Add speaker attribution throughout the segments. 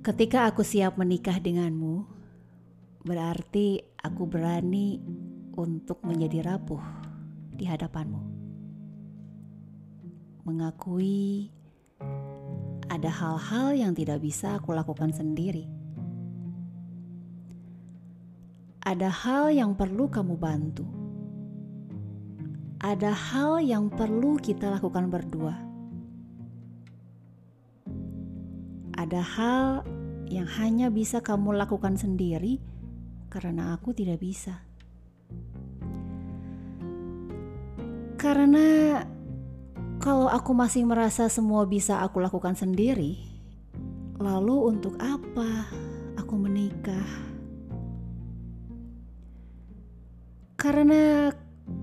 Speaker 1: Ketika aku siap menikah denganmu, berarti aku berani untuk menjadi rapuh di hadapanmu. Mengakui ada hal-hal yang tidak bisa aku lakukan sendiri. Ada hal yang perlu kamu bantu. Ada hal yang perlu kita lakukan berdua Ada hal yang hanya bisa kamu lakukan sendiri karena aku tidak bisa. Karena kalau aku masih merasa semua bisa aku lakukan sendiri, lalu untuk apa aku menikah? Karena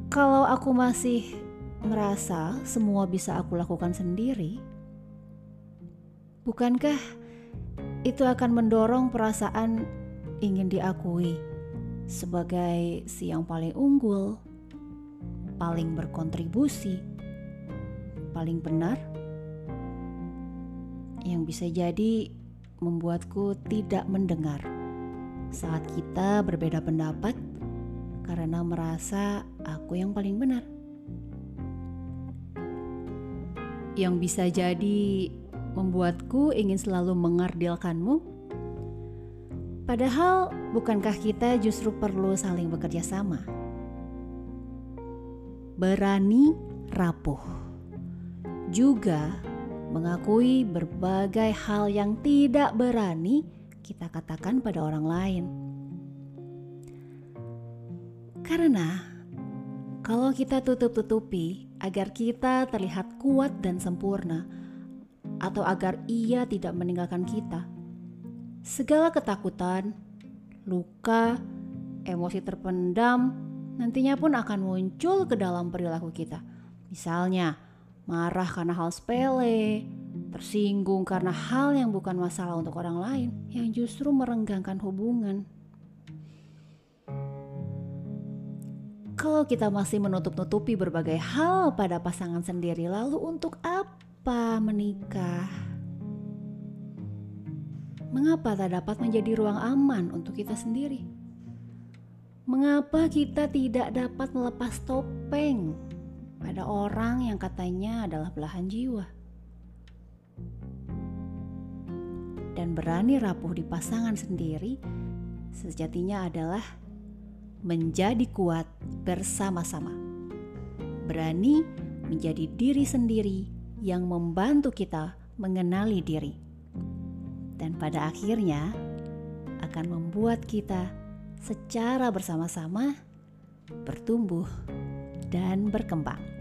Speaker 1: kalau aku masih merasa semua bisa aku lakukan sendiri, Bukankah itu akan mendorong perasaan ingin diakui sebagai si yang paling unggul, paling berkontribusi, paling benar? Yang bisa jadi membuatku tidak mendengar saat kita berbeda pendapat karena merasa aku yang paling benar. Yang bisa jadi membuatku ingin selalu mengardilkanmu? Padahal, bukankah kita justru perlu saling bekerja sama? Berani rapuh, juga mengakui berbagai hal yang tidak berani kita katakan pada orang lain. Karena kalau kita tutup-tutupi agar kita terlihat kuat dan sempurna, atau agar ia tidak meninggalkan kita. Segala ketakutan, luka, emosi terpendam nantinya pun akan muncul ke dalam perilaku kita. Misalnya, marah karena hal sepele, tersinggung karena hal yang bukan masalah untuk orang lain yang justru merenggangkan hubungan. Kalau kita masih menutup-nutupi berbagai hal pada pasangan sendiri, lalu untuk apa? Mengapa menikah? Mengapa tak dapat menjadi ruang aman untuk kita sendiri? Mengapa kita tidak dapat melepas topeng pada orang yang katanya adalah belahan jiwa? Dan berani rapuh di pasangan sendiri sejatinya adalah menjadi kuat bersama-sama. Berani menjadi diri sendiri yang membantu kita mengenali diri, dan pada akhirnya akan membuat kita secara bersama-sama bertumbuh dan berkembang.